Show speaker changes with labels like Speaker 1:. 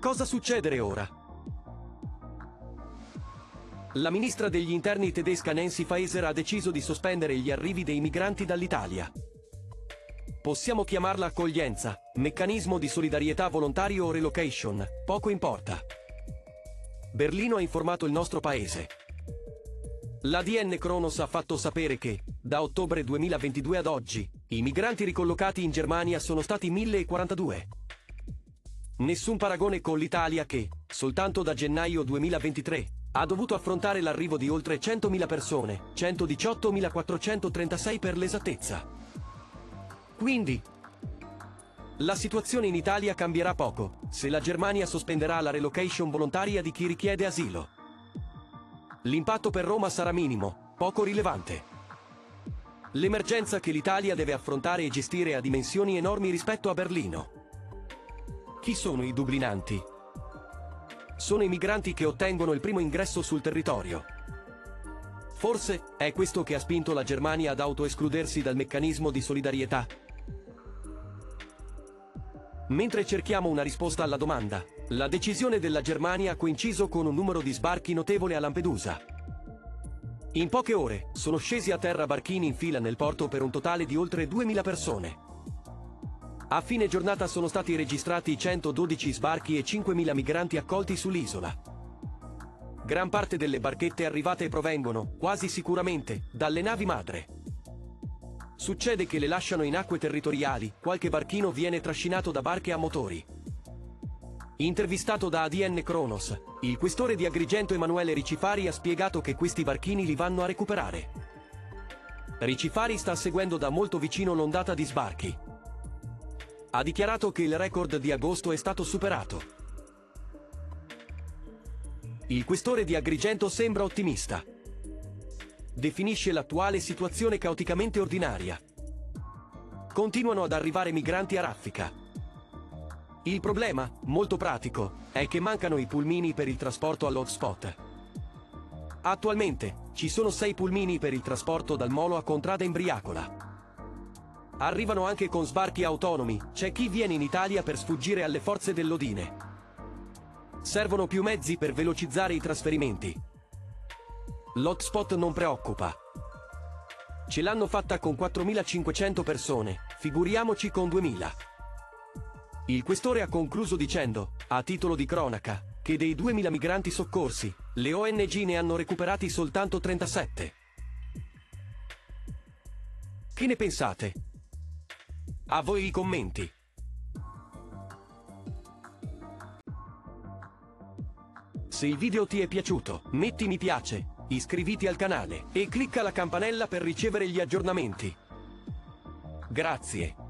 Speaker 1: Cosa succede ora? La ministra degli interni tedesca Nancy Faeser ha deciso di sospendere gli arrivi dei migranti dall'Italia. Possiamo chiamarla accoglienza, meccanismo di solidarietà volontario o relocation, poco importa. Berlino ha informato il nostro paese. L'ADN Kronos ha fatto sapere che, da ottobre 2022 ad oggi, i migranti ricollocati in Germania sono stati 1042. Nessun paragone con l'Italia che, soltanto da gennaio 2023, ha dovuto affrontare l'arrivo di oltre 100.000 persone, 118.436 per l'esattezza. Quindi, la situazione in Italia cambierà poco, se la Germania sospenderà la relocation volontaria di chi richiede asilo. L'impatto per Roma sarà minimo, poco rilevante. L'emergenza che l'Italia deve affrontare e gestire ha dimensioni enormi rispetto a Berlino. Chi sono i dublinanti? Sono i migranti che ottengono il primo ingresso sul territorio. Forse è questo che ha spinto la Germania ad autoescludersi dal meccanismo di solidarietà. Mentre cerchiamo una risposta alla domanda, la decisione della Germania ha coinciso con un numero di sbarchi notevole a Lampedusa. In poche ore sono scesi a terra barchini in fila nel porto per un totale di oltre 2.000 persone. A fine giornata sono stati registrati 112 sbarchi e 5.000 migranti accolti sull'isola. Gran parte delle barchette arrivate provengono, quasi sicuramente, dalle navi madre. Succede che le lasciano in acque territoriali, qualche barchino viene trascinato da barche a motori. Intervistato da ADN Kronos, il questore di Agrigento Emanuele Ricifari ha spiegato che questi barchini li vanno a recuperare. Ricifari sta seguendo da molto vicino l'ondata di sbarchi. Ha dichiarato che il record di agosto è stato superato. Il questore di Agrigento sembra ottimista. Definisce l'attuale situazione caoticamente ordinaria. Continuano ad arrivare migranti a raffica. Il problema, molto pratico, è che mancano i pulmini per il trasporto all'hotspot. Attualmente, ci sono sei pulmini per il trasporto dal molo a Contrada in Briacola. Arrivano anche con sbarchi autonomi, c'è chi viene in Italia per sfuggire alle forze dell'Odine. Servono più mezzi per velocizzare i trasferimenti. L'hotspot non preoccupa. Ce l'hanno fatta con 4.500 persone, figuriamoci con 2.000. Il questore ha concluso dicendo, a titolo di cronaca, che dei 2.000 migranti soccorsi, le ONG ne hanno recuperati soltanto 37. Che ne pensate? A voi i commenti. Se il video ti è piaciuto, metti mi piace, iscriviti al canale e clicca la campanella per ricevere gli aggiornamenti. Grazie.